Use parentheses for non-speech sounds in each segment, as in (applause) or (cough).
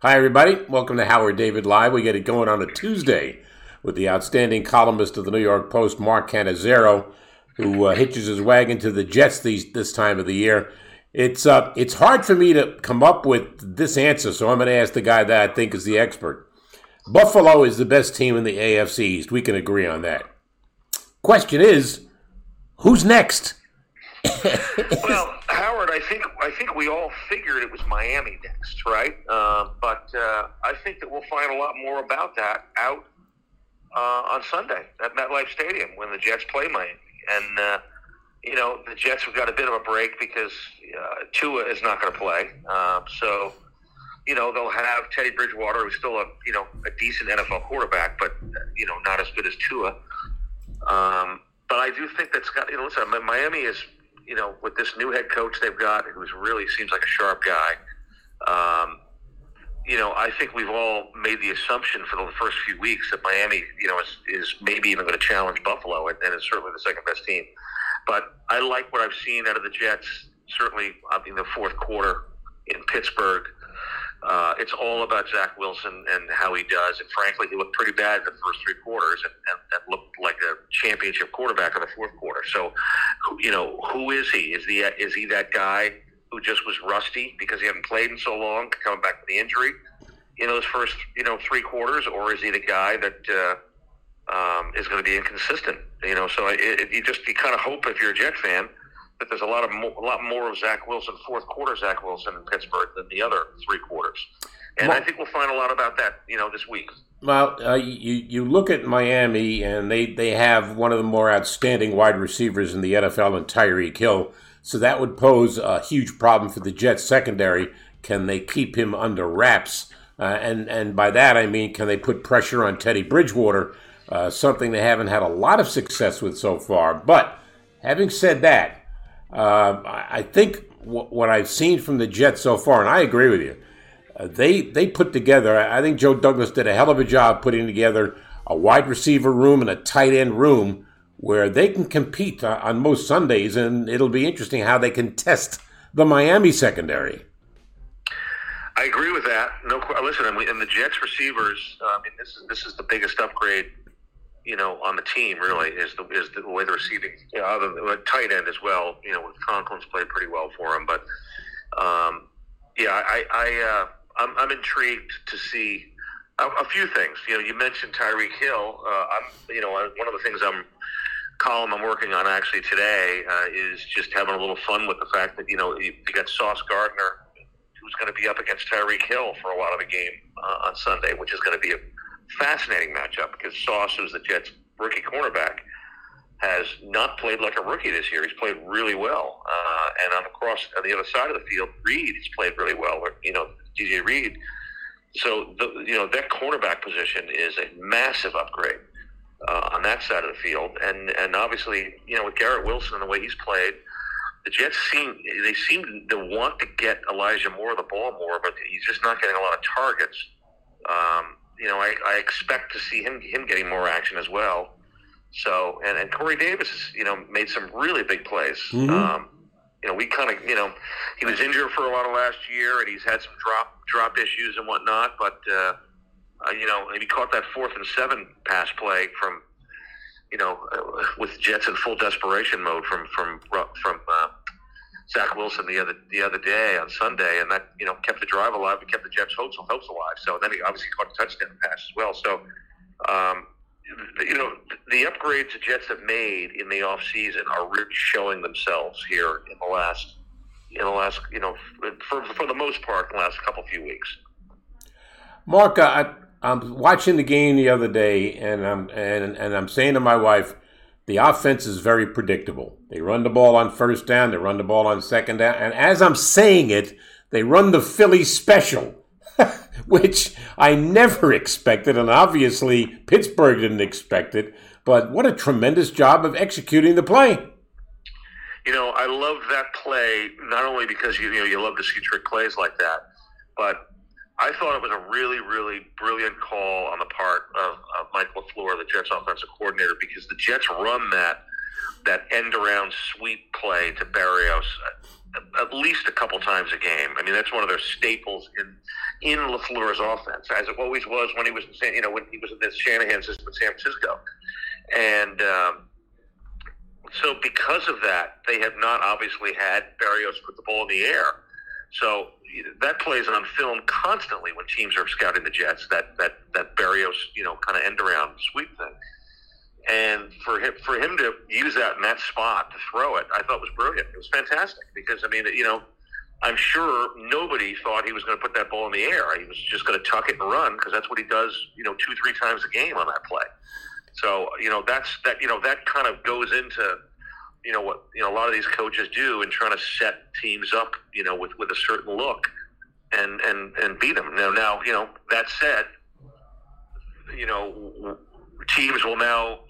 Hi, everybody. Welcome to Howard David Live. We get it going on a Tuesday with the outstanding columnist of the New York Post, Mark Cannizzaro, who uh, hitches his wagon to the Jets these, this time of the year. It's uh, it's hard for me to come up with this answer, so I'm going to ask the guy that I think is the expert. Buffalo is the best team in the AFC East. We can agree on that. Question is, who's next? Well, (laughs) Howard, I think I think we all figured it was Miami next, right? Uh, but uh, I think that we'll find a lot more about that out uh, on Sunday at MetLife Stadium when the Jets play Miami. And uh, you know, the Jets have got a bit of a break because uh, Tua is not going to play, uh, so you know they'll have Teddy Bridgewater, who's still a you know a decent NFL quarterback, but you know not as good as Tua. Um, but I do think that's got. You know, listen, Miami is you know, with this new head coach they've got, who's really seems like a sharp guy, um, you know, I think we've all made the assumption for the first few weeks that Miami, you know, is, is maybe even going to challenge Buffalo, and, and is certainly the second best team. But I like what I've seen out of the Jets. Certainly, I mean, the fourth quarter in Pittsburgh. Uh, it's all about Zach Wilson and how he does. And frankly, he looked pretty bad in the first three quarters and, and, and looked like a championship quarterback in the fourth quarter. So, you know, who is he? Is the is he that guy who just was rusty because he hadn't played in so long, coming back from the injury in those first you know three quarters, or is he the guy that uh, um, is going to be inconsistent? You know, so it, it, you just you kind of hope if you're a Jet fan that there's a lot of mo- a lot more of Zach Wilson, fourth quarter Zach Wilson in Pittsburgh than the other three quarters. And I think we'll find a lot about that, you know, this week. Well, uh, you you look at Miami, and they, they have one of the more outstanding wide receivers in the NFL in Tyreek Hill. So that would pose a huge problem for the Jets secondary. Can they keep him under wraps? Uh, and and by that I mean, can they put pressure on Teddy Bridgewater? Uh, something they haven't had a lot of success with so far. But having said that, uh, I think what I've seen from the Jets so far, and I agree with you, uh, they they put together. I think Joe Douglas did a hell of a job putting together a wide receiver room and a tight end room where they can compete on, on most Sundays, and it'll be interesting how they can test the Miami secondary. I agree with that. No, listen, and, we, and the Jets receivers. Uh, I mean, this is this is the biggest upgrade, you know, on the team. Really, is the is the way they're receiving. You know, other uh, tight end as well. You know, with Conklin's played pretty well for him, but um, yeah, I, I uh, I'm, I'm intrigued to see a, a few things. You know, you mentioned Tyreek Hill. Uh, I'm, you know, one of the things I'm column I'm working on actually today uh, is just having a little fun with the fact that you know you, you got Sauce Gardner who's going to be up against Tyreek Hill for a lot of the game uh, on Sunday, which is going to be a fascinating matchup because Sauce, who's the Jets' rookie cornerback, has not played like a rookie this year. He's played really well, uh, and on the cross on the other side of the field, Reed has played really well. Or, you know, DJ Reed. So the, you know that cornerback position is a massive upgrade uh, on that side of the field, and and obviously you know with Garrett Wilson and the way he's played, the Jets seem they seem to want to get Elijah Moore the ball more, but he's just not getting a lot of targets. Um, you know, I, I expect to see him him getting more action as well. So, and, and Corey Davis, you know, made some really big plays. Um, you know, we kind of, you know, he was injured for a lot of last year, and he's had some drop drop issues and whatnot. But uh, uh, you know, he caught that fourth and seven pass play from, you know, uh, with Jets in full desperation mode from from from uh, Zach Wilson the other the other day on Sunday, and that you know kept the drive alive and kept the Jets' hopes hopes alive. So then he obviously caught a touchdown pass as well. So. Um, you know, the upgrades the Jets have made in the off season are really showing themselves here in the last, in the last, you know, for for the most part, the last couple few weeks. Mark, I, I'm watching the game the other day, and I'm and and I'm saying to my wife, the offense is very predictable. They run the ball on first down, they run the ball on second down, and as I'm saying it, they run the Philly special, (laughs) which I never expected, and obviously Pittsburgh didn't expect it. But what a tremendous job of executing the play. You know, I love that play not only because you, you know you love to see trick plays like that, but I thought it was a really, really brilliant call on the part of, of Mike LaFleur, the Jets offensive coordinator, because the Jets run that that end around sweep play to Berrios at, at least a couple times a game. I mean, that's one of their staples in in LaFleur's offense, as it always was when he was in San, you know when he was in the Shanahan system in San Francisco, and. Um, so because of that, they have not obviously had Berrios put the ball in the air. So that plays on film constantly when teams are scouting the Jets. That that that Berrios, you know, kind of end around sweep thing. And for him for him to use that in that spot to throw it, I thought was brilliant. It was fantastic because I mean, you know, I'm sure nobody thought he was going to put that ball in the air. He was just going to tuck it and run because that's what he does, you know, two three times a game on that play. So you know that's that you know that kind of goes into you know what you know a lot of these coaches do in trying to set teams up you know with with a certain look and and and beat them. Now now you know that said you know teams will now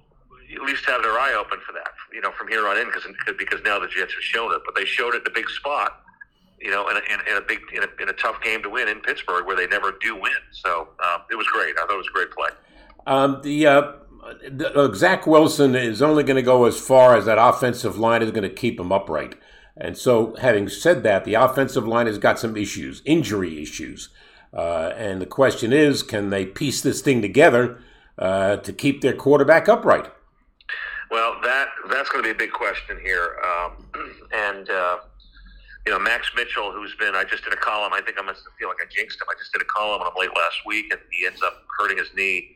at least have their eye open for that you know from here on in because because now the Jets have shown it. But they showed it in a big spot you know in a, in, in a big in a, in a tough game to win in Pittsburgh where they never do win. So um, it was great. I thought it was a great play. Um, the uh uh, Zach Wilson is only going to go as far as that offensive line is going to keep him upright. And so, having said that, the offensive line has got some issues, injury issues. Uh, and the question is can they piece this thing together uh, to keep their quarterback upright? Well, that that's going to be a big question here. Um, (clears throat) and, uh, you know, Max Mitchell, who's been, I just did a column. I think I must feel like I jinxed him. I just did a column on him late last week, and he ends up hurting his knee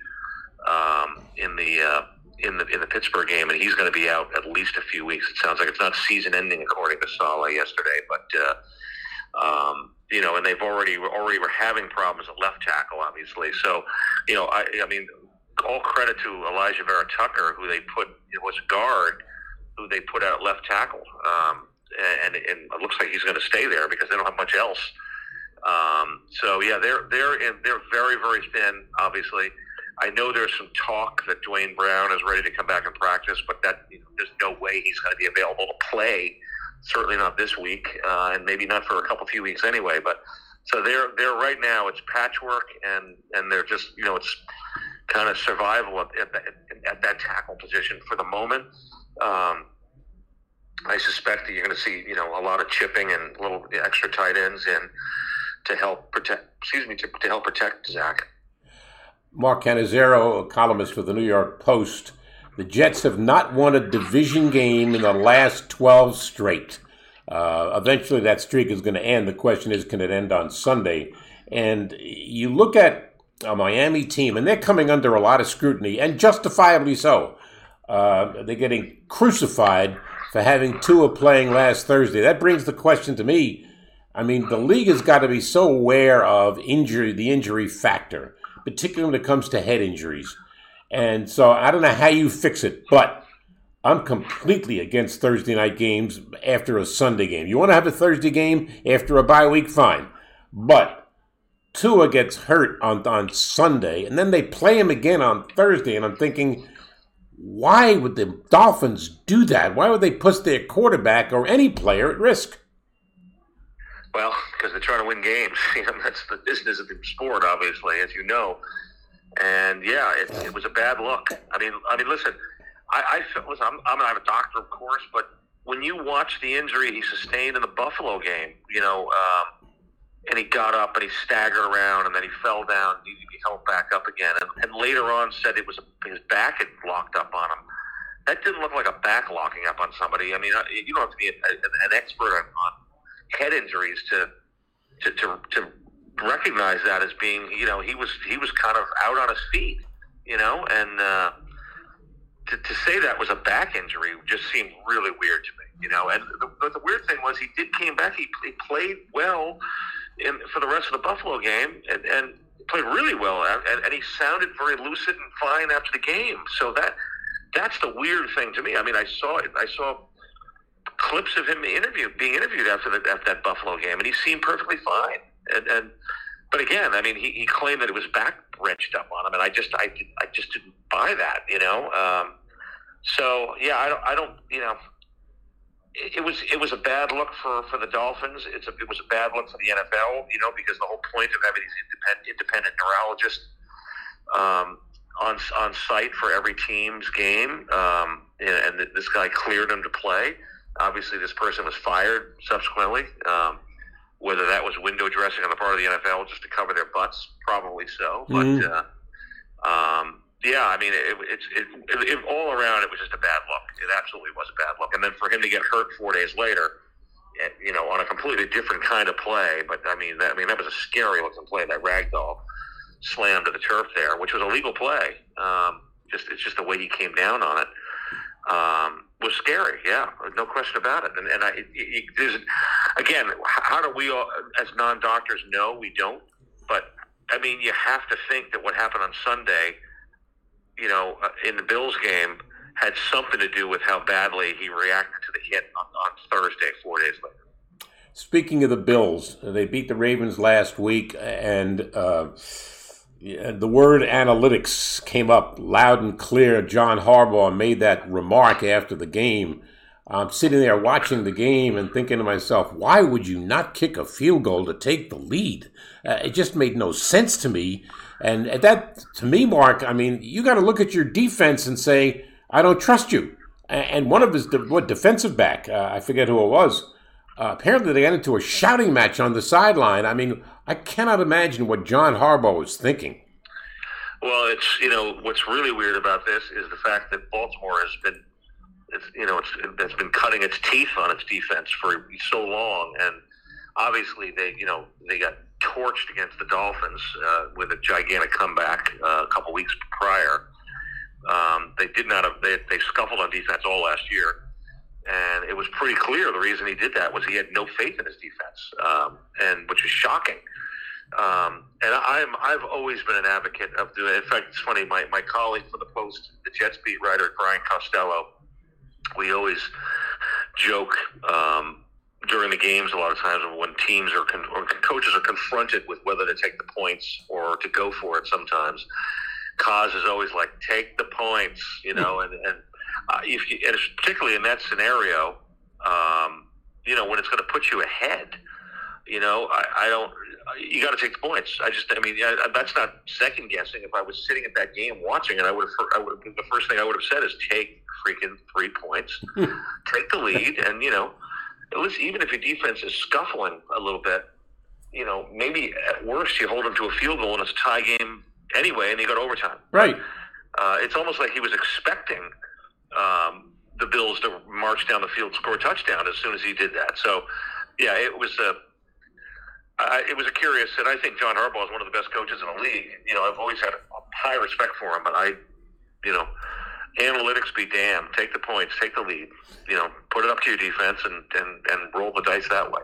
um, in the uh, in the in the Pittsburgh game, and he's going to be out at least a few weeks. It sounds like it's not season ending, according to Saleh yesterday, but. Uh, um, you know, and they've already already were having problems at left tackle, obviously. So, you know, I, I mean, all credit to Alijah Vera Tucker, who they put it was guard, who they put out left tackle, um, and, and it looks like he's going to stay there because they don't have much else. Um, so yeah, they're they're in, they're very very thin, obviously. I know there's some talk that Duane Brown is ready to come back and practice, but that you know, there's no way he's going to be available to play. Certainly not this week, uh, and maybe not for a couple few weeks anyway. But so they're they're right now it's patchwork, and and they're just you know it's kind of survival at, at, at that tackle position for the moment. Um, I suspect that you're going to see you know a lot of chipping and little extra tight ends in to help protect. Excuse me to, to help protect Zach. Mark Cannizzaro, a columnist for the New York Post. The Jets have not won a division game in the last 12 straight. Uh, eventually, that streak is going to end. The question is, can it end on Sunday? And you look at a Miami team, and they're coming under a lot of scrutiny, and justifiably so. Uh, they're getting crucified for having Tua playing last Thursday. That brings the question to me. I mean, the league has got to be so aware of injury, the injury factor particularly when it comes to head injuries. And so I don't know how you fix it, but I'm completely against Thursday night games after a Sunday game. You want to have a Thursday game after a bye week, fine. But Tua gets hurt on, on Sunday, and then they play him again on Thursday, and I'm thinking, why would the Dolphins do that? Why would they put their quarterback or any player at risk? Well, because they're trying to win games. (laughs) You know, that's the business of the sport, obviously, as you know. And yeah, it, it was a bad look. I mean, I mean, listen, I, I listen, I'm, I'm not a doctor, of course, but when you watch the injury he sustained in the Buffalo game, you know, um, and he got up and he staggered around and then he fell down and he, he held back up again, and, and later on said it was a, his back had locked up on him. That didn't look like a back locking up on somebody. I mean, you don't have to be a, a, an expert on, on head injuries to to, to to recognize that as being you know he was he was kind of out on his feet you know and uh, to, to say that was a back injury just seemed really weird to me. You know, and the, but the weird thing was he did came back. He, he played well in, for the rest of the Buffalo game, and, and played really well, and, and he sounded very lucid and fine after the game. So that that's the weird thing to me. I mean, I saw it. I saw clips of him interviewed, being interviewed after, the, after that Buffalo game, and he seemed perfectly fine. And, and but again, I mean, he, he claimed that it was back wrenched up on him, and I just, I, I just didn't buy that, you know. Um, so yeah, I don't, I don't, you know, it, it was, it was a bad look for for the Dolphins. It's a, it was a bad look for the NFL, you know, because the whole point of having these independent, independent neurologists um, on on site for every team's game, um, and, and this guy cleared him to play. Obviously, this person was fired subsequently. Um, whether that was window dressing on the part of the NFL just to cover their butts, probably so. But Mhm. uh, um, yeah, I mean, it, it's it, it, it, all around it was just a bad look. It absolutely was a bad look. And then for him to get hurt four days later, eh, you know, on a completely different kind of play. But I mean, that, I mean, that was a scary looking play. That ragdoll slam to the turf there, which was a legal play. Um, just it's just the way he came down on it um, was scary. Yeah, no question about it. And, and I, it, it, again, how do we all, as non-doctors know? We don't. But I mean, you have to think that what happened on Sunday, you know, uh, in the Bills game, had something to do with how badly he reacted to the hit on, on Thursday, four days later. Speaking of the Bills, they beat the Ravens last week, and uh, the word analytics came up loud and clear. John Harbaugh made that remark after the game. I'm sitting there watching the game and thinking to myself, why would you not kick a field goal to take the lead? Uh, it just made no sense to me. And at that, to me, Mark, I mean, you got to look at your defense and say, I don't trust you. And one of his what defensive back, uh, I forget who it was, uh, apparently they got into a shouting match on the sideline. I mean, I cannot imagine what John Harbaugh was thinking. Well, it's you know what's really weird about this is the fact that Baltimore has been, it's you know it's it's been cutting its teeth on its defense for so long, and obviously they you know they got torched against the Dolphins uh, with a gigantic comeback uh, a couple weeks prior. Um, they did not have they, they scuffled on defense all last year, and it was pretty clear the reason he did that was he had no faith in his defense, um, and which is shocking. Um, and I'm I've always been an advocate of doing. It. In fact, it's funny. My my colleague for the Post, the Jets beat writer Brian Costello, we always joke um, during the games a lot of times when teams are con- or coaches are confronted with whether to take the points or to go for it. Sometimes, Cause is always like take the points, you know, and and uh, if you, and particularly in that scenario, um, you know, when it's going to put you ahead you know, I, I don't. You got to take the points. I just, I mean, yeah, that's not second guessing. If I was sitting at that game watching it, I would have. I would. The first thing I would have said is take freaking three points, (laughs) take the lead, and you know, at least even if your defense is scuffling a little bit, you know, maybe at worst you hold them to a field goal and it's a tie game anyway, and you go to overtime. Right. Uh, it's almost like he was expecting um, the Bills to march down the field, score a touchdown as soon as he did that. So, yeah, it was a uh, it was a curious, and I think John Harbaugh is one of the best coaches in the league. You know, I've always had high respect for him, but I, you know, analytics be damned. Take the points, take the lead. You know, put it up to your defense and and, and roll the dice that way.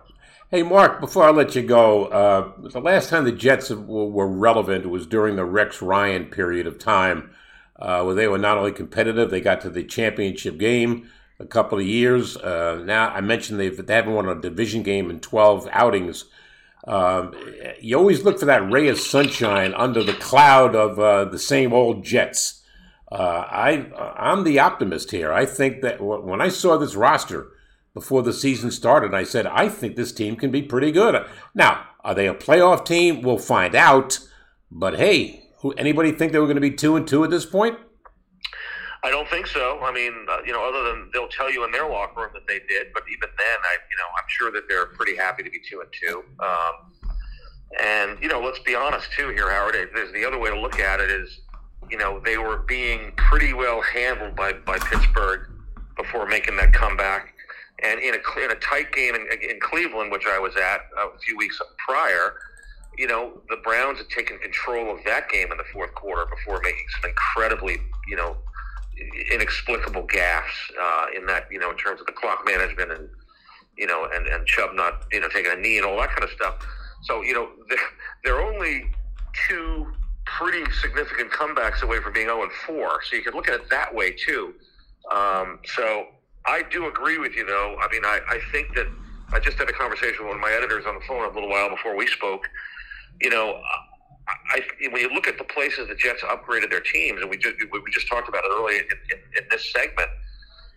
Hey, Mark, before I let you go, uh, the last time the Jets were, relevant was during the Rex Ryan period of time, uh, where they were not only competitive, they got to the championship game a couple of years. Uh, now, I mentioned they've, they haven't won a division game in 12 outings. Um, you always look for that ray of sunshine under the cloud of uh, the same old Jets. Uh, I, I'm the optimist here. I think that when I saw this roster, before the season started. I said, I think this team can be pretty good. Now, are they a playoff team? We'll find out. But hey, who, anybody think they were going to be two and two at this point? I don't think so. I mean, uh, you know, other than they'll tell you in their locker room that they did, but even then, I, you know, I'm sure that they're pretty happy to be two and two. Um, and you know, let's be honest too here, Howard. There's the other way to look at it is, you know, they were being pretty well handled by by Pittsburgh before making that comeback. And in a in a tight game in, in Cleveland, which I was at a few weeks prior, you know, the Browns had taken control of that game in the fourth quarter before making some incredibly, you know, inexplicable gaffes uh, in that you know in terms of the clock management and you know and and Chubb not you know taking a knee and all that kind of stuff. So you know (laughs) they're, they're only two pretty significant comebacks away from being 0 and 4. So you can look at it that way too. Um, so I do agree with you, though. I mean, I, I think that I just had a conversation with one of my editors on the phone a little while before we spoke. You know, I, when you look at the places the Jets upgraded their teams, and we just we just talked about it earlier in, in, in this segment,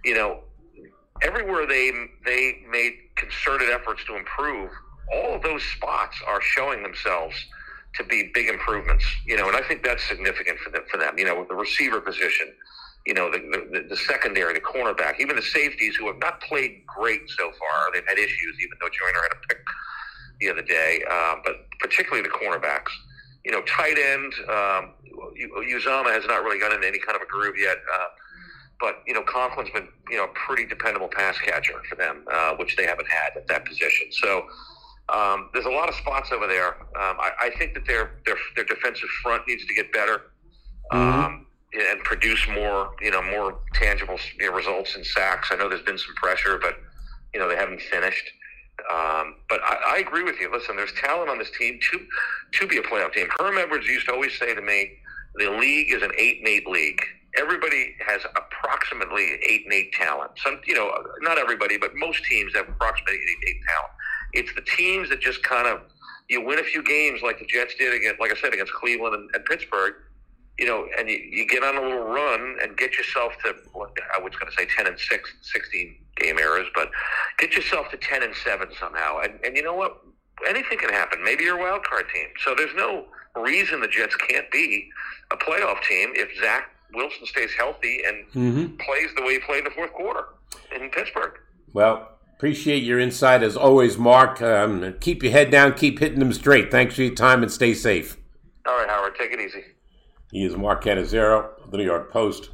you know, everywhere they they made concerted efforts to improve, all of those spots are showing themselves to be big improvements. You know, and I think that's significant for them. For them, you know, with the receiver position, you know, the, the, the secondary, the cornerback, even the safeties who have not played great so far. They've had issues, even though Joyner had a pick the other day, uh, but particularly the cornerbacks. You know, tight end, um, Uzomah has not really gotten into any kind of a groove yet. Uh, but, you know, Conklin's been, you know, a pretty dependable pass catcher for them, uh, which they haven't had at that position. So um, there's a lot of spots over there. Um, I, I think that their, their, their defensive front needs to get better. Um, and produce more, you know, more tangible you know, results in sacks. I know there's been some pressure, but you know they haven't finished. Um, but I, I agree with you. Listen, there's talent on this team to to be a playoff team. Herm Edwards used to always say to me, "The league is an eight and eight league. Everybody has approximately eight and eight talent. Some, you know, not everybody, but most teams have approximately eight, and eight talent. It's the teams that just kind of you win a few games like the Jets did against, like I said, against Cleveland and, and Pittsburgh." you know, and you, you get on a little run and get yourself to, what I was going to say 10 and 6, 16 game get yourself to 10 and 7 somehow. And, and you know what? Anything can happen. Maybe you're a wild card team. So there's no reason the Jets can't be a playoff team if Zach Wilson stays healthy and Mm-hmm. plays the way he played in the fourth quarter in Pittsburgh. Well, appreciate your insight as always, Mark. Um, keep your head down, keep hitting them straight. Thanks for your time and stay safe. All right, Howard, take it easy. He is Mark Cannizzaro of the New York Post.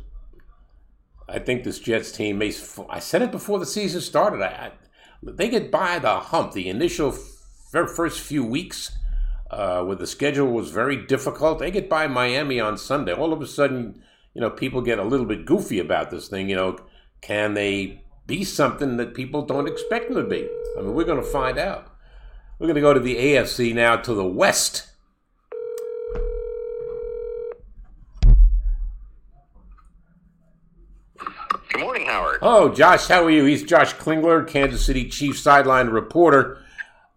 I think this Jets team may. I said it before the season started. I, I, they get by the hump. The initial f- first few weeks, uh, where the schedule was very difficult, they get by Miami on Sunday. All of a sudden, you know, people get a little bit goofy about this thing. You know, can they be something that people don't expect them to be? I mean, we're going to find out. We're going to go to the AFC now to the West. Good morning, Howard. Oh, Josh, how are you? He's Josh Klingler, Kansas City Chiefs sideline reporter.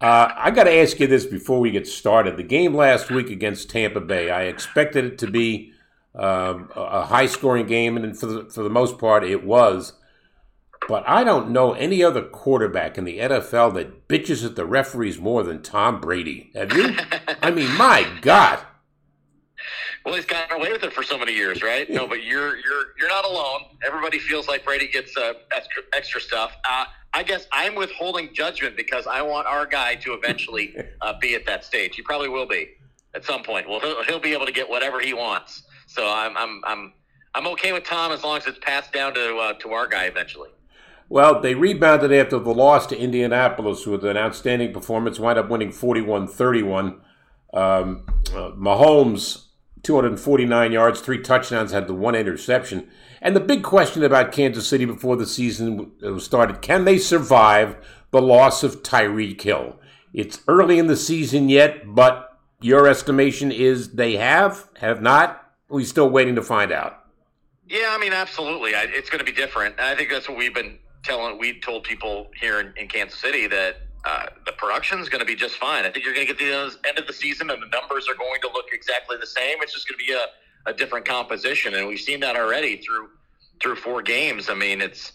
Uh, I got to ask you this before we get started. The game last week against Tampa Bay, I expected it to be um, a a high-scoring game, and for the, for the most part, it was. But I don't know any other quarterback in the NFL that bitches at the referees more than Tom Brady. Have you? (laughs) I mean, my God. Well, he's gotten away with it for so many years, right? No, but you're you're you're not alone. Everybody feels like Brady gets uh, extra extra stuff. Uh, I guess I'm withholding judgment because I want our guy to eventually (laughs) uh, be at that stage. He probably will be at some point. Well, he'll, he'll be able to get whatever he wants. So I'm I'm I'm I'm okay with Tom as long as it's passed down to uh, to our guy eventually. Well, they rebounded after the loss to Indianapolis with an outstanding performance, wind up winning 41 31. Um, uh, Mahomes, 249 yards, three touchdowns, had the one interception. And the big question about Kansas City before the season uh, started can they survive the loss of Tyreek Hill? It's early in the season yet, but your estimation is they have, have not? We're still waiting to find out. Yeah, I mean, absolutely. I, it's going to be different. And I think that's what we've been telling. We told people here in, in Kansas City that uh, the production's going to be just fine. I think you're going to get to the end of the season, and the numbers are going to look exactly the same. It's just going to be a, a different composition, and we've seen that already through through four games. I mean, it's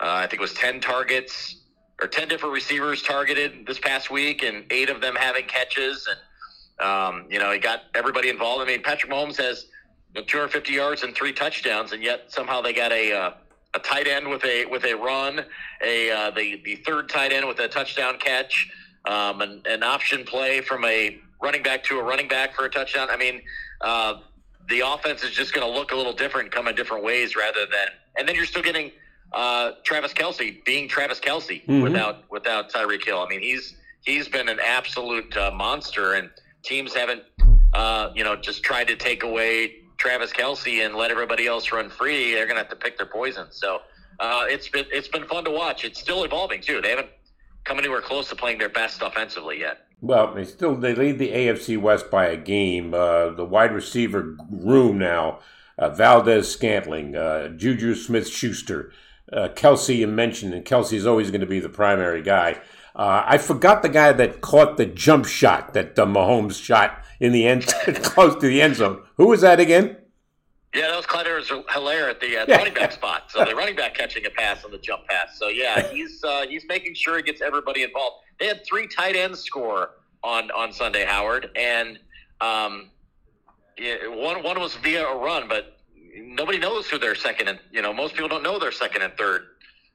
uh, I think it was ten targets or ten different receivers targeted this past week, and eight of them having catches, and um, you know, he got everybody involved. I mean, Patrick Mahomes has you know, 250 yards and three touchdowns, and yet somehow they got a uh, a tight end with a with a run, a uh, the the third tight end with a touchdown catch, um, an, an option play from a running back to a running back for a touchdown. I mean, uh, the offense is just going to look a little different, come in different ways rather than, and then you're still getting uh, Travis Kelce being Travis Kelce Mhm. without without Tyreek Hill. I mean, he's he's been an absolute uh, monster, and teams haven't uh, you know just tried to take away Travis Kelce and let everybody else run free, they're going to have to pick their poison. So uh, it's been it's been fun to watch. It's still evolving too. They haven't come anywhere close to playing their best offensively yet. Well, they still they lead the AFC West by a game. Uh, the wide receiver room now: uh, Valdes, Scantling, uh, Juju Smith-Schuster, uh, Kelce. You mentioned, and Kelce is always going to be the primary guy. Uh, I forgot the guy that caught the jump shot that uh, Mahomes shot in the end, (laughs) close to the end zone. Who was that again? Yeah, that was Clyde Helaire at the uh, Yeah. running back spot. So the running back catching a pass on the jump pass. So yeah, (laughs) he's uh, he's making sure he gets everybody involved. They had three tight ends score on on Sunday, Howard, and um, yeah, one one was via a run, but nobody knows who their second and you know most people don't know their second and third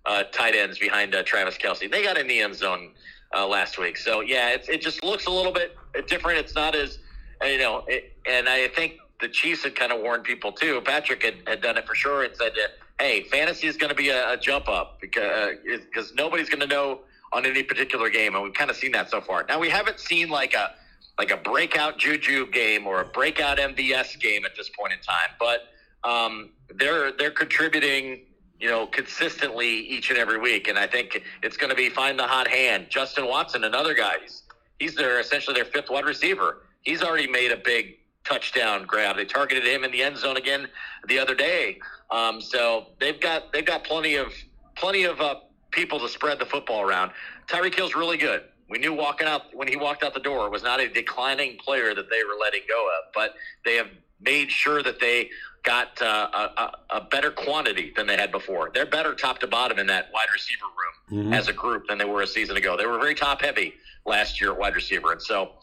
uh, tight ends behind uh, Travis Kelce. They got in the end zone uh, last week, so yeah, it's, it just looks a little bit different. It's not as uh, you know, it, and I think the Chiefs had kind of warned people too. Patrick had, had done it for sure and said, "Hey, fantasy is going to be a, a jump up because because nobody's going to know on any particular game," and we've kind of seen that so far. Now we haven't seen like a like a breakout Juju game or a breakout MVS game at this point in time, but um, they're they're contributing, you know, consistently each and every week, and I think it's going to be find the hot hand. Justin Watson, another guy, he's, he's their essentially their fifth wide receiver. He's already made a big touchdown grab. They targeted him in the end zone again the other day. Um, so they've got they've got plenty of plenty of uh, people to spread the football around. Tyreek Hill's really good. We knew walking out when he walked out the door was not a declining player that they were letting go of, but they have made sure that they got uh, a, a, better quantity than they had before. They're better top to bottom in that wide receiver room as a group than they were a season ago. They were very top heavy last year at wide receiver, and so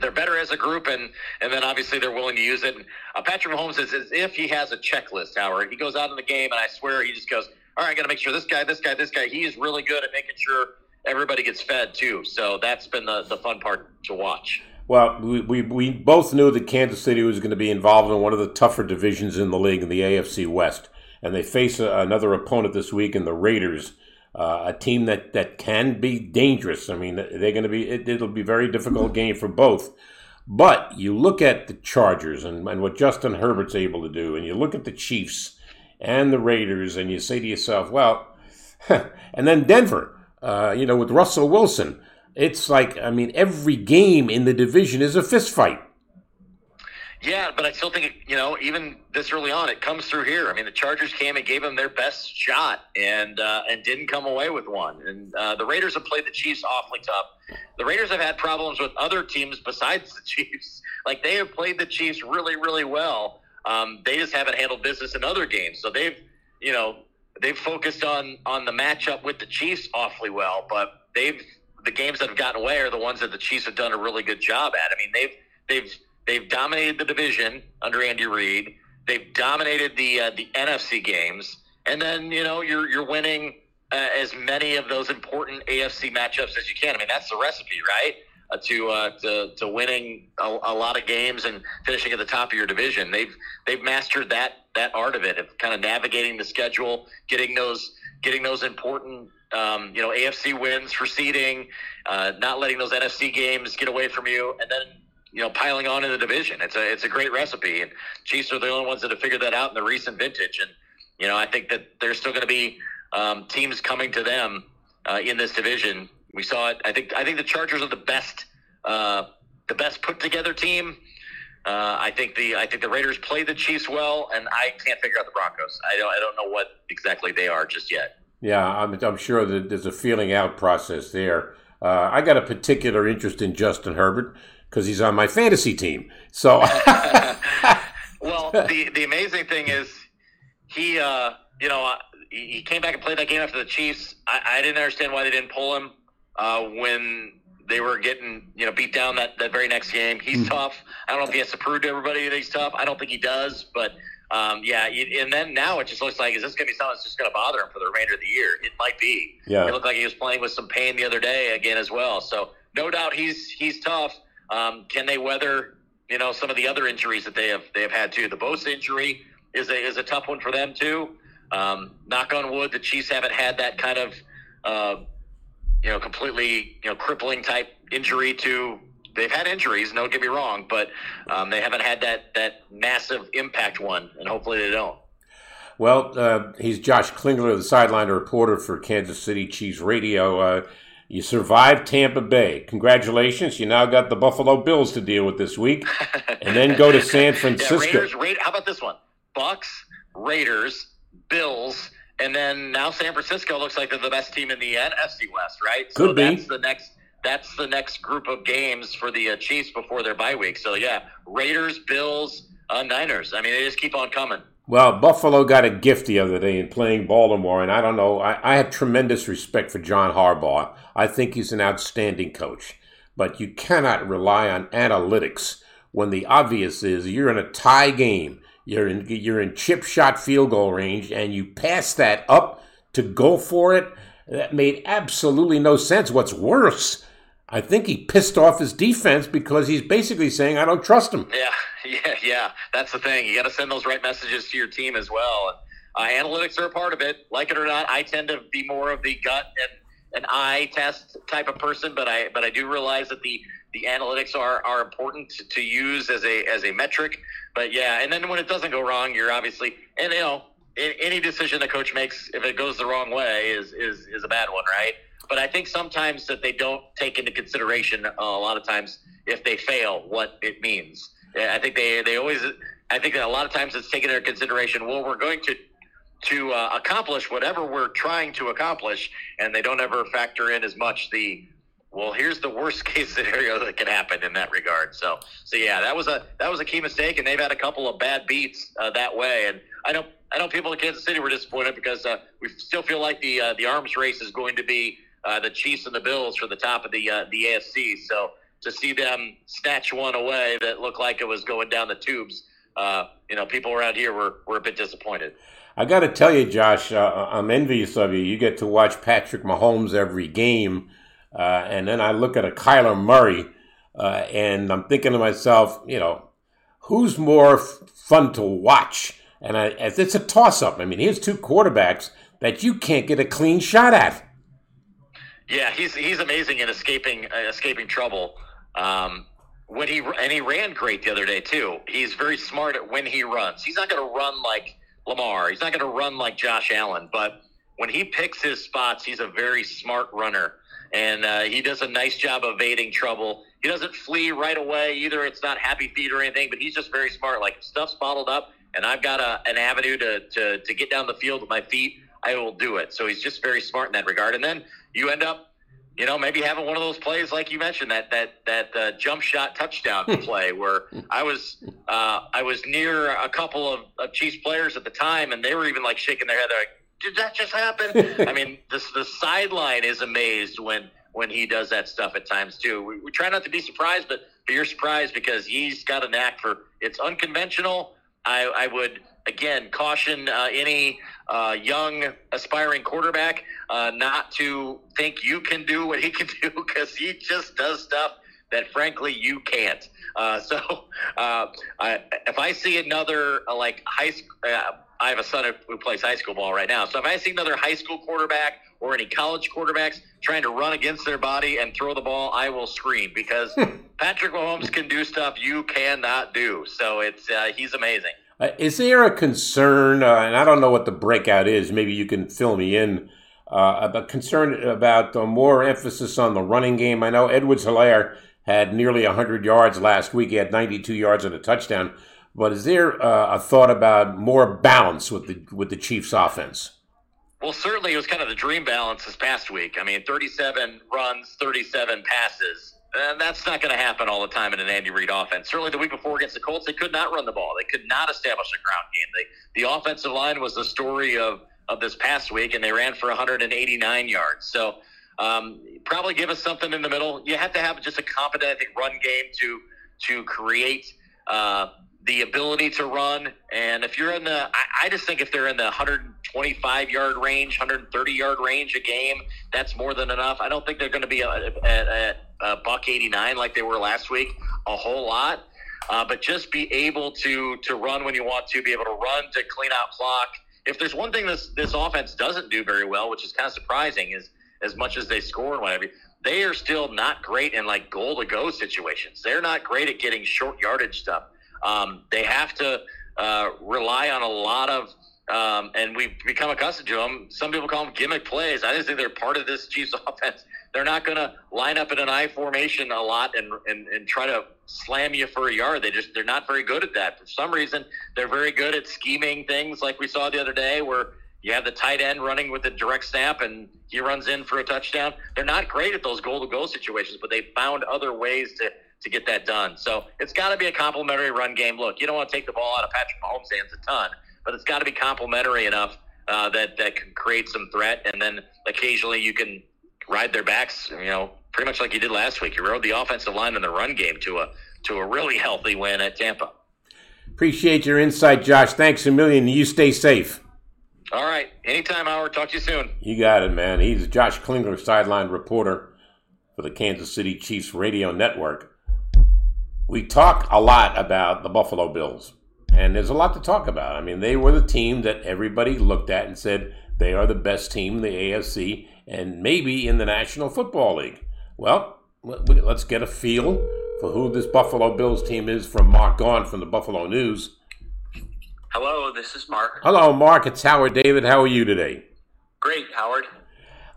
they're better as a group, and and then obviously they're willing to use it. And uh, Patrick Mahomes is as if he has a checklist. Howard, he goes out in the game, and I swear he just goes, "All right, I got to make sure this guy, this guy, this guy." He is really good at making sure everybody gets fed too. So that's been the the fun part to watch. Well, we, we, we both knew that Kansas City was going to be involved in one of the tougher divisions in the league, in the AFC West. And they face a, another opponent this week in the Raiders, uh, a team that, that can be dangerous. I mean, they're going to be, it, it'll be a very difficult game for both. But you look at the Chargers and, and what Justin Herbert's able to do, and you look at the Chiefs and the Raiders, and you say to yourself, well, (laughs) and then Denver, uh, you know, with Russell Wilson. It's like, I mean, every game in the division is a fist fight. Yeah, but I still think you know, even this early on, it comes through here. I mean, the Chargers came and gave them their best shot, and uh, and didn't come away with one. And uh, the Raiders have played the Chiefs awfully tough. The Raiders have had problems with other teams besides the (laughs) Chiefs. Like they have played the Chiefs really, really well. Um, they just haven't handled business in other games. So they've, you know, they've focused on on the matchup with the Chiefs awfully well. But they've the games that have gotten away are the ones that the Chiefs have done a really good job at. I mean, they've they've they've dominated the division under Andy Reid. They've dominated the uh, the NFC games, and then you know you're you're winning uh, as many of those important AFC matchups as you can. I mean, that's the recipe, right? Uh, to, uh, to to winning a, a lot of games and finishing at the top of your division. They've they've mastered that that art of it of kind of navigating the schedule, getting those getting those important um, you know AFC wins for seeding, uh, not letting those NFC games get away from you, and then you know piling on in the division. It's a it's a great recipe, and Chiefs are the only ones that have figured that out in the recent vintage. And you know I think that there's still going to be um, teams coming to them uh, in this division. We saw it. I think I think the Chargers are the best uh, the best put together team. Uh, I think the I think the Raiders play the Chiefs well, and I can't figure out the Broncos. I don't I don't know what exactly they are just yet. Yeah, I'm, I'm sure that there's a feeling out process there. Uh, I got a particular interest in Justin Herbert because he's on my fantasy team. So, (laughs) Well, (laughs) the the amazing thing is he uh, you know uh, he he came back and played that game after the Chiefs. I, I didn't understand why they didn't pull him uh, when they were getting you know beat down that, that very next game. He's tough. I don't know if he has to prove to everybody that he's tough. I don't think he does, but um, yeah. And then now it just looks like is this going to be something that's just going to bother him for the remainder of the year? It might be. Yeah. It looked like he was playing with some pain the other day again as well. So no doubt he's he's tough. Um, can they weather you know some of the other injuries that they have they have had too? The Bosa injury is a is a tough one for them too. Um, knock on wood, the Chiefs haven't had that kind of uh, you know completely you know crippling type injury to they've had injuries. Don't get me wrong, but um, they haven't had that that massive impact one, and hopefully they don't. Well, uh, he's Josh Klingler, the sideline reporter for Kansas City Chiefs Radio. Uh, you survived Tampa Bay. Congratulations. You now got the Buffalo Bills to deal with this week, (laughs) and then go to San Yeah, Francisco. Raiders, Raid, how about this one? Bucks, Raiders, Bills, and then now San Francisco looks like they're the best team in the NFC West, right? so Could be. that's the next that's the next group of games for the uh, Chiefs before their bye week. So yeah, Raiders, Bills, uh, Niners. I mean, they just keep on coming. Well, Buffalo got a gift the other day in playing Baltimore, and I don't know. I, I have tremendous respect for John Harbaugh. I think he's an outstanding coach. But you cannot rely on analytics when the obvious is you're in a tie game. You're in you're in chip shot field goal range, and you pass that up to go for it. That made absolutely no sense. What's worse, I think he pissed off his defense because he's basically saying, "I don't trust him." Yeah, (laughs) yeah, yeah. That's the thing. You got to send those right messages to your team as well. Uh, analytics are a part of it. Like it or not, I tend to be more of the gut and an eye test type of person, but I but I do realize that the the analytics are are important to, use as a as a metric. But yeah, and then when it doesn't go wrong, you're obviously and you know any decision the coach makes if it goes the wrong way is is is a bad one, right? But I think sometimes that they don't take into consideration uh, a lot of times if they fail what it means. I think they they always. I think that a lot of times it's taken into consideration. Well, we're going to to uh, accomplish whatever we're trying to accomplish, and they don't ever factor in as much the. Well, here's the worst (laughs) case scenario that can happen in that regard. So, so yeah, that was a that was a key mistake, and they've had a couple of bad beats uh, that way. And I know I know people in Kansas City were disappointed because uh, we still feel like the uh, the arms race is going to be uh, the Chiefs and the Bills for the top of the uh, the AFC. So to see them snatch one away that looked like it was going down the tubes, uh, you know, people around here were, were a bit disappointed. I got to tell you, Josh, I'm envious of you. You get to watch Patrick Mahomes every game, uh, and then I look at a Kyler Murray, uh, and I'm thinking to myself, you know, who's more f- fun to watch? And I, it's a toss-up. I mean, here's two quarterbacks that you can't get a clean shot at. Yeah, he's he's amazing in escaping uh, escaping trouble. Um, when he and he ran great the other day too. He's very smart at when he runs. He's not going to run like Lamar. He's not going to run like Josh Allen. But when he picks his spots, he's a very smart runner, and uh, he does a nice job evading trouble. He doesn't flee right away either. It's not happy feet or anything, but he's just very smart. Like if stuff's bottled up, and I've got a, an avenue to, to to get down the field with my feet, I will do it. So he's just very smart in that regard. And then you end up you know, maybe having one of those plays like you mentioned that that that uh, jump shot touchdown (laughs) play where I was uh, I was near a couple of, of Chiefs players at the time, and they were even like shaking their head. They're like, "Did that just happen?" (laughs) I mean, the the sideline is amazed when when he does that stuff at times too. We, we try not to be surprised, but but you're surprised because he's got a knack for it's unconventional. I, I would again caution uh, any uh, young aspiring quarterback uh, not to think you can do what he (laughs) can do because he just does stuff that frankly you can't. Uh, (laughs) so uh, I, if I see another uh, like high school, uh, I have a son who plays high school ball right now. So if I see another high school quarterback or any college quarterbacks trying to run against their body and throw the ball, I will scream because Patrick Mahomes can do stuff you cannot do. So it's uh, he's amazing. Uh, is there a concern, uh, and I don't know what the breakout is, maybe you can fill me in, uh, about concern about uh, more emphasis on the running game? I know Edwards Helaire had nearly 100 yards last week. He had 92 yards and a touchdown. But is there uh, a thought about more balance with the with the Chiefs' offense? Well, certainly it was kind of the dream balance this past week. I mean, 37 runs, 37 passes. And that's not going to happen all the time in an Andy Reid offense. Certainly the week before against the Colts, they could not run the ball. They could not establish a ground game. They, the offensive line was the story of, of this past week, and they ran for 189 yards. So um, probably give us something in the middle. You have to have just a competent, I think, run game to to create uh, the ability to run. And if you're in the, I, I just think if they're in the 125 yard range, 130 yard range a game, that's more than enough. I don't think they're going to be at a, buck 89 like they were last week a whole lot. Uh, but just be able to to run when you want to, be able to run to clean out clock. If there's one thing this this offense doesn't do very well, which is kind of surprising, is as much as they score and whatever, they are still not great in like goal to go situations. They're not great at getting short yardage stuff. Um, they have to uh, rely on a lot of, um, and we've become accustomed to them. Some people call them gimmick plays. I just think they're part of this Chiefs (laughs) offense. They're not going to line up in an I formation a lot and, and, and try to slam you for a yard. They just they're not very good at that. For some reason, they're very good at scheming things like we saw the other day where you have the tight end running with a direct snap and he runs in for a touchdown. They're not great at those goal to goal situations, but they found other ways to to get that done. So it's got to be a complementary run game. Look, you don't want to take the ball out of Patrick Mahomes' hands a ton, but it's got to be complementary enough uh, that that can create some threat, and then occasionally you can ride their backs. You know, pretty much like you did last week. You rode the offensive line in the run game to a to a really healthy win at Tampa. Appreciate your insight, Josh. Thanks a million. You stay safe. All right, anytime, Howard. Talk to you soon. You got it, man. He's Josh Klingler, sideline reporter for the Kansas City Chiefs radio network. We talk a lot about the Buffalo Bills, and there's a lot to talk about. I mean, they were the team that everybody looked at and said they are the best team in the AFC and maybe in the National Football League. Well, let- let's get a feel for who this Buffalo Bills team is from Mark Gaughan from the Buffalo News. Hello, this is Mark. Hello, Mark. It's Howard David. How are you today? Great, Howard.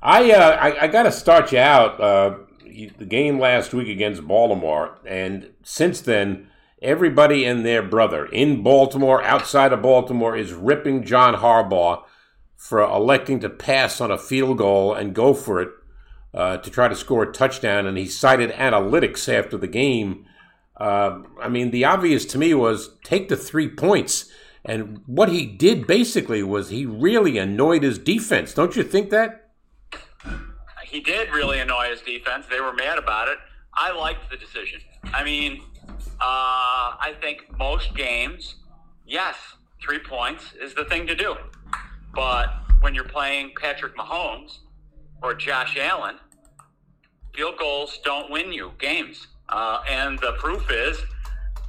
I uh, I, I got to start you out. Uh, the game last week against Baltimore, and since then, everybody and their brother in Baltimore, outside of Baltimore, is ripping John Harbaugh for electing to pass on a field goal and go for it uh, to try to score a touchdown. And he cited analytics after the game. Uh, I mean, the obvious to me was take the three points. And what he did basically was he really annoyed his defense. Don't you think that? He did really annoy his defense. They were mad about it. I liked the decision. I mean, uh, I think most games, yes, three points is the thing to do. But when you're playing Patrick Mahomes or Josh Allen, field goals don't win you games. Uh, and the proof is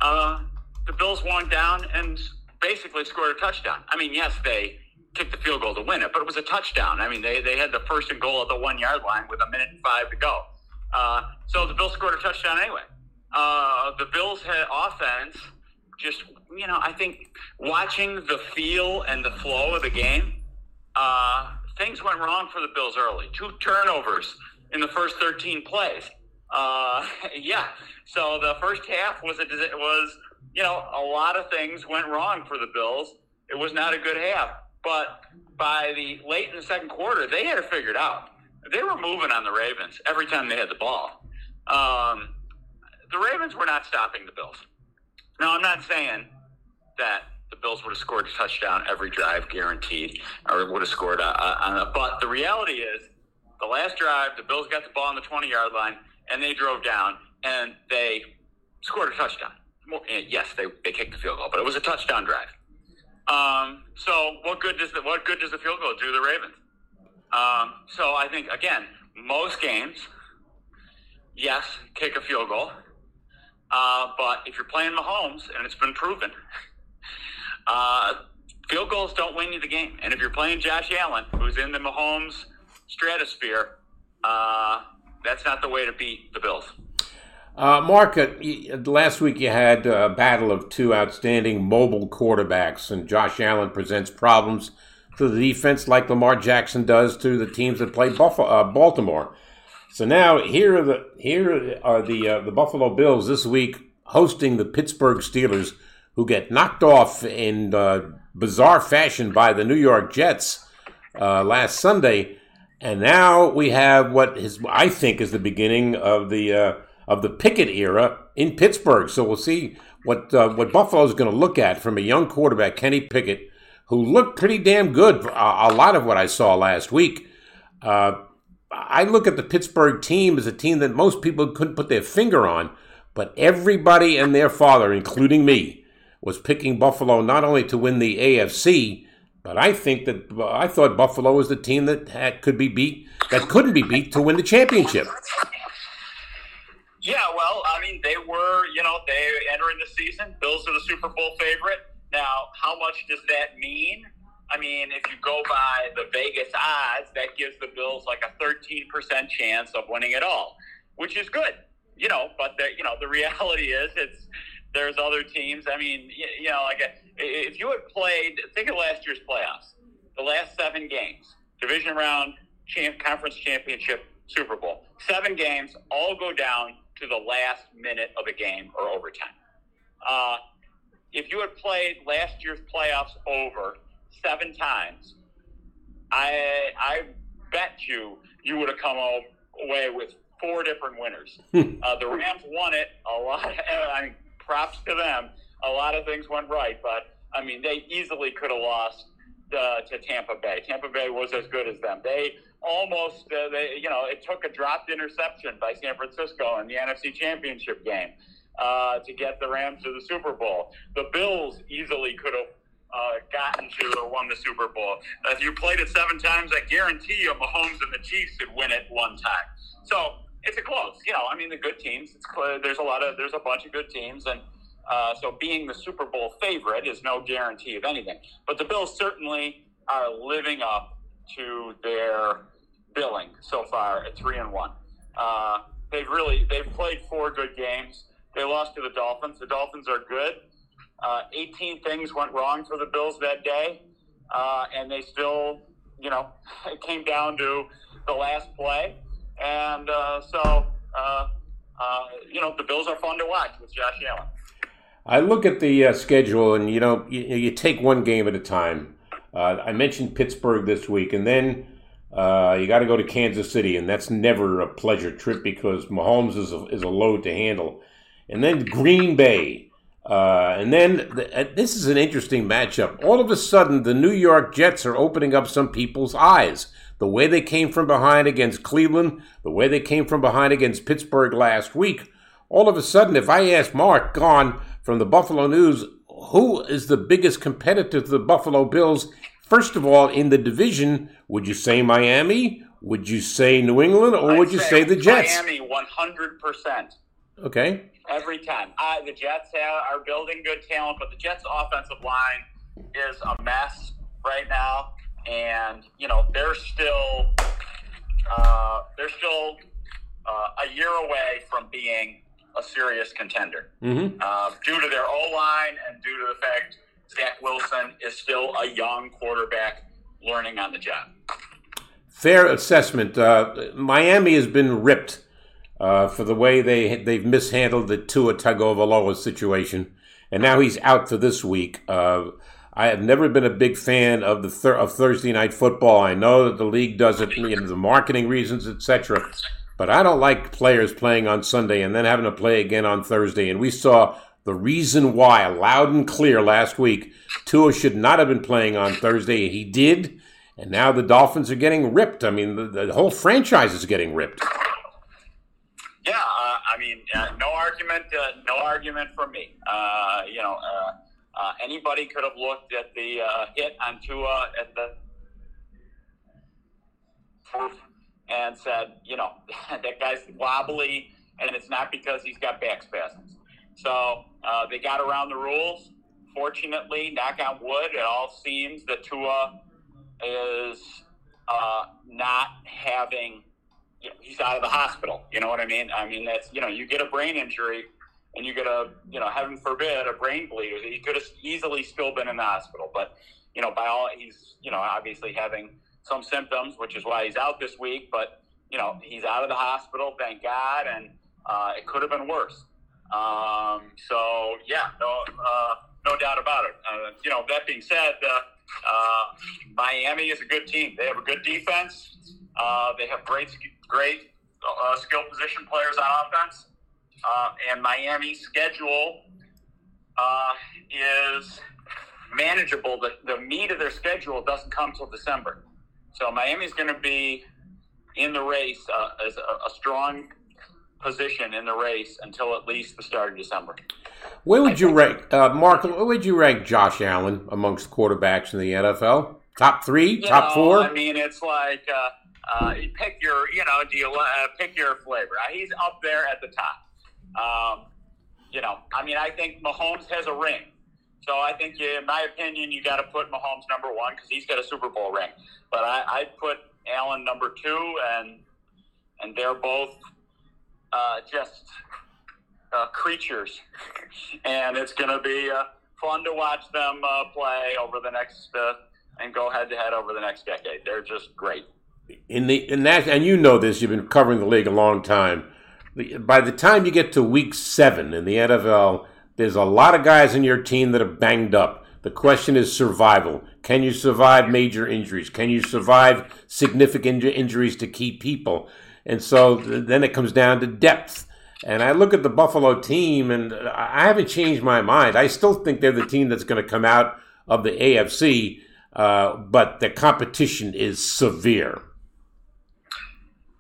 uh, the Bills won down and basically scored a touchdown. I mean, yes, they kicked the field goal to win it, but it was a touchdown. I mean, they, they had the first and goal at the one yard line with a minute and five to go. Uh, so the Bills scored a touchdown anyway. Uh, the Bills had offense just, you know, I think watching the feel and the flow of the game, uh, things went wrong for the Bills early. Two turnovers in the first 13 plays. Uh, (laughs) yeah. So the first half was a was you know a lot of things went wrong for the Bills. It was not a good half, but by the late in the second quarter, they had it figured out. They were moving on the Ravens every time they had the ball. Um, the Ravens were not stopping the Bills. Now, I'm not saying that the Bills would have scored a touchdown every drive, guaranteed, or would have scored a, a, on a. But the reality is, the last drive, the Bills got the ball on the 20 yard line, and they drove down, and they scored a touchdown. Eh, yes, they, they kicked the field goal, but it was a touchdown drive. Um, so what good does the what good does the field goal do the Ravens? Um, so I think again, most games, yes, kick a field goal. Uh, but if you're playing Mahomes, and it's been proven, (laughs) uh, field goals don't win you the game. And if you're playing Josh Allen, who's in the Mahomes stratosphere, uh, that's not the way to beat the Bills. Uh, Mark, uh, last week you had a battle of two outstanding mobile quarterbacks, and Josh Allen presents problems to the defense like Lamar Jackson does to the teams that play Buffalo, uh, Baltimore. So now here are the here are the uh, the Buffalo Bills this week hosting the Pittsburgh Steelers, who get knocked off in uh, bizarre fashion by the New York Jets uh, last Sunday, and now we have what is I think is the beginning of the uh, of the Pickett era in Pittsburgh. So we'll see what uh, what Buffalo is going to look at from a young quarterback, Kenny Pickett, who looked pretty damn good. A, a lot of what I saw last week. Uh, I look at the Pittsburgh team as a team that most people couldn't put their finger on, but everybody and their father, including me, was picking Buffalo not only to win the AFC, but I think that I thought Buffalo was the team that had, could be beat, that couldn't be beat to win the championship. Yeah, well, I mean, they were, you know, they entering the season. Bills are the Super Bowl favorite. Now, how much does that mean? I mean, if you go by the Vegas odds, that gives the Bills like a 13% chance of winning it all, which is good. You know, but the, you know, the reality is it's there's other teams. I mean, you, know, like if you had played, think of last year's playoffs, the last seven games, division round, champ, conference championship, Super Bowl, seven games, all go down to the last minute of a game or overtime. Uh, if you had played last year's playoffs over seven times, I I bet you you would have come away with four different winners. uh, the Rams won it a lot. (laughs) I mean, props to them. A lot of things went right, but I mean, they easily could have lost uh, to Tampa Bay. Tampa Bay was as good as them. They almost, uh, they, you know, it took a dropped interception by San Francisco in the NFC Championship game uh, to get the Rams to the Super Bowl. The Bills easily could have uh, gotten to or won the Super Bowl. If you played it seven times, I guarantee you Mahomes and the Chiefs could win it one time. So it's a close. You know, I mean, the good teams. It's clear, there's a lot of there's a bunch of good teams, and uh, so being the Super Bowl favorite is no guarantee of anything. But the Bills certainly are living up to their billing so far at three and one. Uh, they've really they've played four good games. They lost to the Dolphins. The Dolphins are good. Uh, 18 things went wrong for the Bills that day, uh, and they still, you know, (laughs) it came down to the last play. And uh, so, uh, uh, you know, the Bills are fun to watch with Josh Allen. I look at the schedule, and you know, you, you, take one game at a time. I mentioned Pittsburgh this week, and then you got to go to Kansas City, and that's never a pleasure trip because Mahomes is a, is a load to handle. And then Green Bay. Uh, and then the, uh, this is an interesting matchup. All of a sudden, the New York Jets are opening up some people's eyes. The way they came from behind against Cleveland, the way they came from behind against Pittsburgh last week. All of a sudden, if I ask Mark Gaughan from the Buffalo News, who is the biggest competitor to the Buffalo Bills? First of all, in the division, would you say Miami? Would you say New England, or I'd would you say, say the Jets? Miami, 100%. Okay. every time. Uh, the Jets have, are building good talent, but the Jets' offensive line is a mess right now, and you know they're still uh, they're still uh, a year away from being a serious contender Mm-hmm. uh, due to their O line and due to the fact Zach Wilson is still a young quarterback learning on the job. Fair assessment. Uh, Miami has been ripped uh, for the way they they've mishandled the Tua Tagovailoa situation, and now he's out for this week. Uh, I have never been a big fan of the thir- of Thursday night football. I know that the league does it, you know, the marketing reasons, etc. But I don't like players playing on Sunday and then having to play again on Thursday. And we saw the reason why loud and clear last week. Tua should not have been playing on Thursday. He did. And now the Dolphins are getting ripped. I mean, the, the whole franchise is getting ripped. Yeah, uh, I mean, uh, no argument, uh, no argument from me. Uh, you know, uh, uh, anybody could have looked at the hit on Tua at the and said, you know, (laughs) that guy's wobbly, and it's not because he's got back spasms. So uh, they got around the rules. Fortunately, knock on wood, it all seems that Tua is uh, not having you know, he's out of the hospital. You know what I mean? I mean, that's, you know, you get a brain injury and you get a, you know, heaven forbid, a brain bleed. He could have easily still been in the hospital. But, you know, by all, he's, you know, obviously having some symptoms, which is why he's out this week. But, you know, he's out of the hospital, thank God. And uh, it could have been worse. Um, so, yeah, no, uh, no doubt about it. Uh, you know, that being said, uh, uh, Miami is a good team. They have a good defense. Uh, they have great, great uh, skill position players on offense, and Miami's schedule is manageable. The, the meat of their schedule doesn't come till December, so Miami's going to be in the race as a, a strong position in the race until at least the start of December. Where would you rank, uh, Mark? Where would you rank Josh Allen amongst quarterbacks in the NFL? Top three, You top know, four. I mean, it's like uh, uh, you pick your, you know, do you uh, pick your flavor? Uh, He's up there at the top. Um, you know, I mean, I think Mahomes has a ring, So I think, in my opinion, you got to put Mahomes number one because he's got a Super Bowl ring. But I, I'd put Allen number two, and and they're both uh, just uh, creatures, (laughs) and it's going to be uh, fun to watch them uh, play over the next uh, and go head to head over the next decade. They're just great. in the in that and you know this you've been covering the league a long time. By the time you get to week seven in the nfl there's a lot of guys in your team that are banged up. The question is survival. Can you survive major injuries? Can you survive significant injuries to key people and so then it comes down to depth and i look at the buffalo team and i haven't changed my mind i still think they're the team that's going to come out of the afc uh, but the competition is severe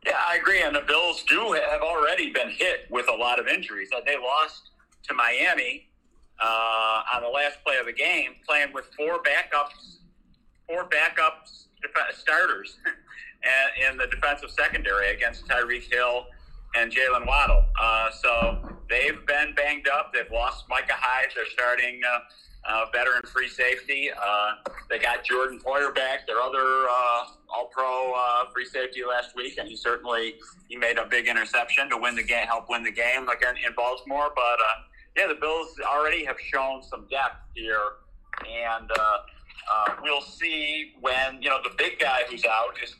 Yeah, I agree. And the Bills do have already been hit with a lot of injuries. Uh, They lost to Miami uh, on the last play of the game, playing with four backups, four backups starters (laughs) and- in the defensive secondary against Tyreek Hill and Jaylen Waddle. Uh, so they've been banged up. They've lost Micah Hyde. They're starting uh, uh, veteran free safety. Uh, they got Jordan Poyer back, their other uh, All-Pro uh, free safety last week, and he certainly he made a big interception to win the game, help win the game again in Baltimore. But yeah, the Bills already have shown some depth here, and uh, we'll see when you know the big guy who's out is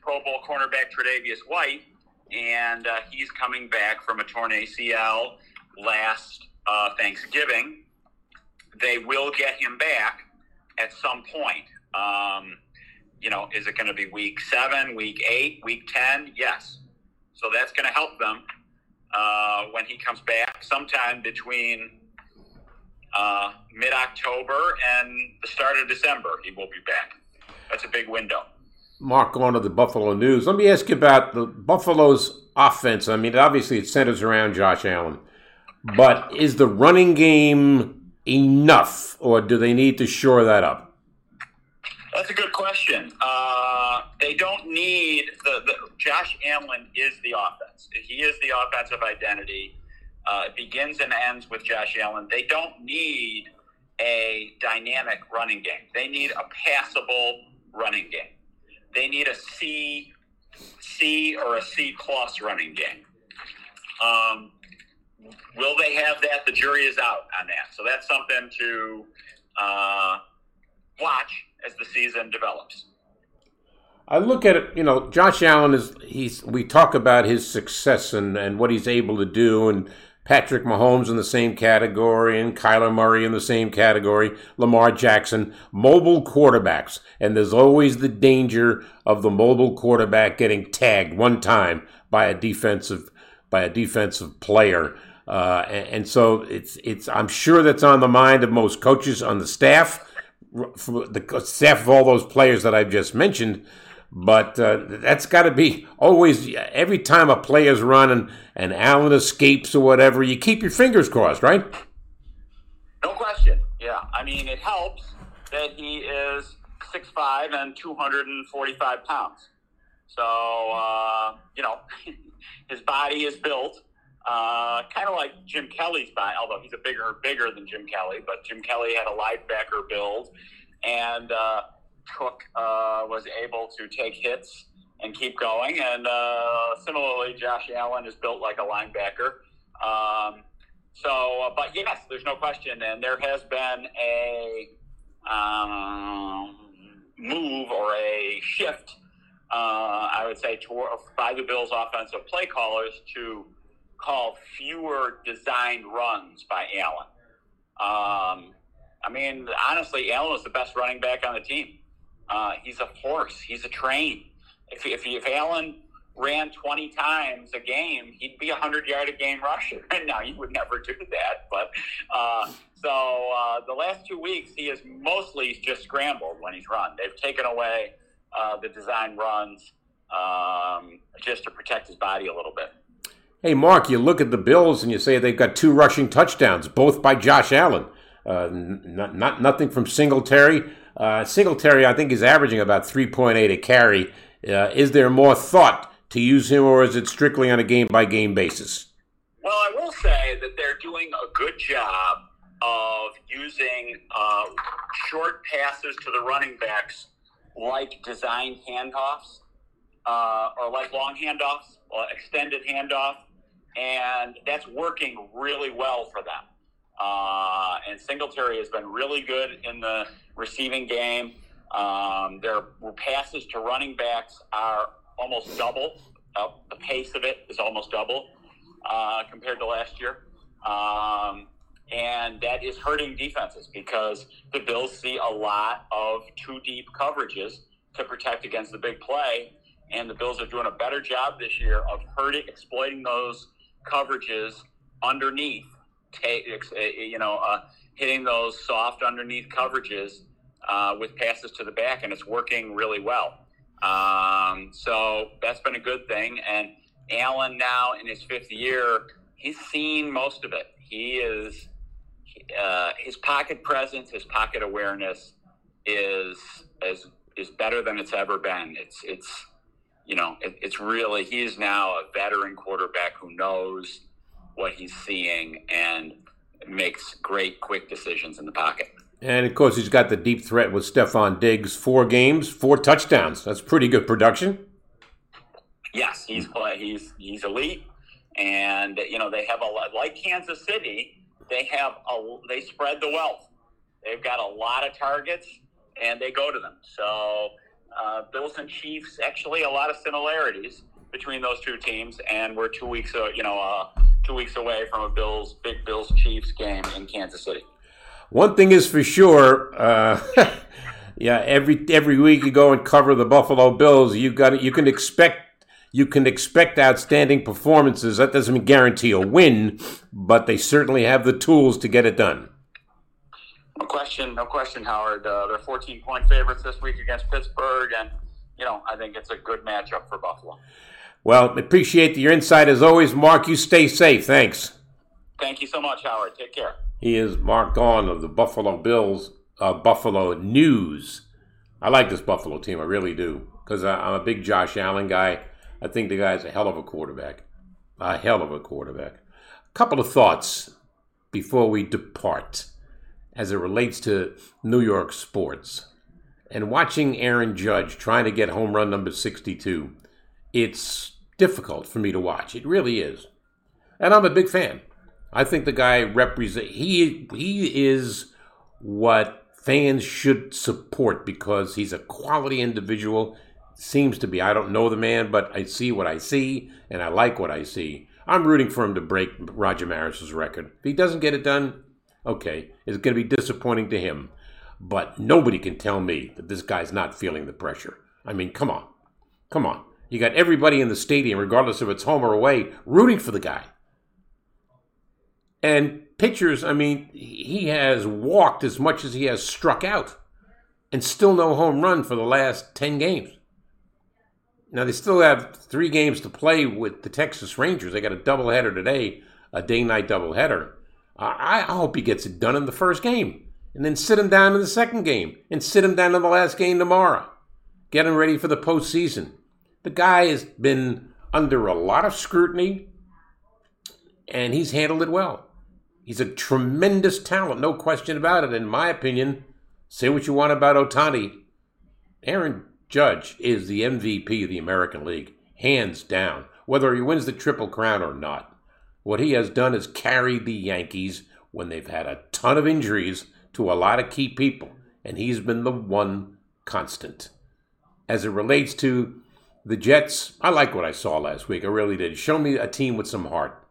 Pro Bowl cornerback Tre'Davious White, and uh, he's coming back from a torn ACL last uh, Thanksgiving. They will get him back at some point. Um, you know, is it going to be week seven, week eight, week ten? Yes. So that's going to help them uh, when he comes back sometime between uh, mid October and the start of December. He will be back. That's a big window. Mark, on to the Buffalo News. Let me ask you about the Buffalo's offense. I mean, obviously it centers around Josh Allen, but is the running game enough, or do they need to shore that up? That's a good question. Uh, they don't need the, the Josh Allen is the offense. He is the offensive identity. Uh, it begins and ends with Josh Allen. They don't need a dynamic running game. They need a passable running game. They need a C, C or a C plus running game. Um, will they have that? The jury is out on that. So that's something to uh, watch as the season develops. I look at it, you know, Josh Allen is he's we talk about his success and, and what he's able to do and Patrick Mahomes in the same category and Kyler Murray in the same category, Lamar Jackson, mobile quarterbacks. And there's always the danger of the mobile quarterback getting tagged one time by a defensive by a defensive player. Uh, and, and so it's it's I'm sure that's on the mind of most coaches on the staff the staff of all those players that I've just mentioned. But uh, that's got to be always every time a player's run and, and Allen escapes or whatever, you keep your fingers crossed, right? No question. Yeah. I mean, it helps that he is six five and 245 pounds. So, uh, you know, (laughs) his body is built uh, kind of like Jim Kelly's body, although he's a bigger, bigger than Jim Kelly. But Jim Kelly had a linebacker build, and uh, Cook uh, was able to take hits and keep going. And uh, similarly, Josh Allen is built like a linebacker. Um, so, uh, but yes, there's no question, and there has been a um, move or a shift, uh, I would say, toward, by the Bills' offensive play callers to call fewer designed runs by Allen. Um, I mean, honestly, Allen was the best running back on the team. Uh, he's a horse. He's a train. If, if, if Allen ran 20 times a game, he'd be a 100 yard a game rusher. And (laughs) now he would never do that. But uh, so uh, the last two weeks, he has mostly just scrambled when he's run. They've taken away uh, the design runs um, just to protect his body a little bit. Hey, Mark, you look at the Bills and you say they've got two rushing touchdowns, both by Josh Allen. Uh, not nothing from Singletary. Uh, Singletary, I think, is averaging about 3.8 a carry. Uh, is there more thought to use him, or is it strictly on a game by game basis? Well, I will say that they're doing a good job of using uh, short passes to the running backs like designed handoffs uh, or like long handoffs or extended handoff. And that's working really well for them. Uh, and Singletary has been really good in the receiving game. Um, their passes to running backs are almost double. Uh, the pace of it is almost double uh, compared to last year. Um, and that is hurting defenses because the Bills see a lot of two deep coverages to protect against the big play. And the Bills are doing a better job this year of hurting, exploiting those coverages underneath, uh, you know, uh, hitting those soft underneath coverages uh, with passes to the back, and it's working really well. Um, so that's been a good thing. And Allen now in his fifth year, he's seen most of it. He is uh, his pocket presence, his pocket awareness is is is better than it's ever been. It's it's you know it, it's really he is now a veteran quarterback who knows what he's seeing and makes great quick decisions in the pocket. And of course, he's got the deep threat with Stefon Diggs. Four games, four touchdowns. That's pretty good production. Yes, he's he's he's elite, and you know they have a lot like Kansas City. They have a they spread the wealth. They've got a lot of targets, and they go to them. So uh, Bills and Chiefs actually a lot of similarities between those two teams, and we're two weeks uh, you know uh, two weeks away from a Bills big Bills Chiefs game in Kansas City. One thing is for sure, uh, (laughs) yeah, every every week you go and cover the Buffalo Bills, you got you can expect you can expect outstanding performances. That doesn't guarantee a win, but they certainly have the tools to get it done. No question, no question, Howard. Uh, they're 14 point favorites this week against Pittsburgh, and you know I think it's a good matchup for Buffalo. Well, appreciate your insight as always, Mark. You stay safe. Thanks. Thank you so much, Howard. Take care. He is Mark Gaughan of the Buffalo Bills, uh, Buffalo News. I like this Buffalo team, I really do, because I'm a big Josh Allen guy. I think the guy's a hell of a quarterback, a hell of a quarterback. A couple of thoughts before we depart, as it relates to New York sports, and watching Aaron Judge trying to get home run number 62. It's difficult for me to watch. It really is, and I'm a big fan. I think the guy represent he he is what fans should support because he's a quality individual. Seems to be. I don't know the man, but I see what I see, and I like what I see. I'm rooting for him to break Roger Maris's record. If he doesn't get it done, okay, it's going to be disappointing to him. But nobody can tell me that this guy's not feeling the pressure. I mean, come on, come on. You got everybody in the stadium, regardless if it's home or away, rooting for the guy. And pitchers, I mean, he has walked as much as he has struck out and still no home run for the last 10 games. Now, they still have three games to play with the Texas Rangers. They got a doubleheader today, a day night doubleheader. I, I hope he gets it done in the first game and then sit him down in the second game and sit him down in the last game tomorrow. Get him ready for the postseason. The guy has been under a lot of scrutiny and he's handled it well. He's a tremendous talent, no question about it. In my opinion, say what you want about Ohtani. Aaron Judge is the MVP of the American League, hands down, whether he wins the Triple Crown or not. What he has done is carried the Yankees when they've had a ton of injuries to a lot of key people, and he's been the one constant. As it relates to the Jets, I like what I saw last week. I really did. Show me a team with some heart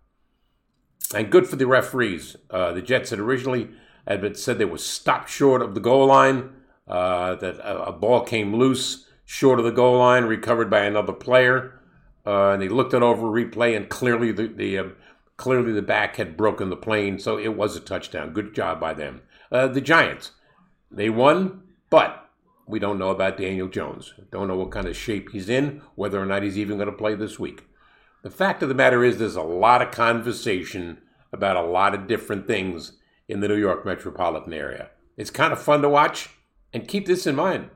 and good for the referees. Uh, the Jets had originally had been said they were stopped short of the goal line. Uh, that a, a, ball came loose short of the goal line, recovered by another player, uh, and they looked it over replay, and clearly the, the uh, clearly the back had broken the plane, so it was a touchdown. Good job by them. Uh, the Giants, they won, but we don't know about Daniel Jones. Don't know what kind of shape he's in, whether or not he's even going to play this week. The fact of the matter is, there's a lot of conversation about a lot of different things in the New York metropolitan area. It's kind of fun to watch, and keep this in mind.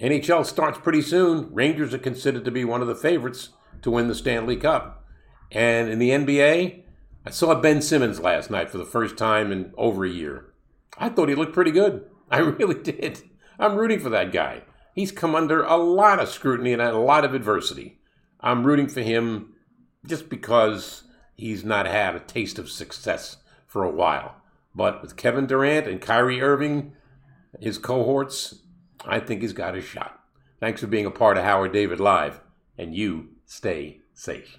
NHL starts pretty soon. Rangers are considered to be one of the favorites to win the Stanley Cup. And in the NBA, I saw Ben Simmons last night for the first time in over a year. I thought he looked pretty good. (laughs) I really did. I'm rooting for that guy. He's come under a lot of scrutiny and a lot of adversity. I'm rooting for him just because he's not had a taste of success for a while. But with Kevin Durant and Kyrie Irving, his cohorts, I think he's got a shot. Thanks for being a part of Howard David Live, and you stay safe.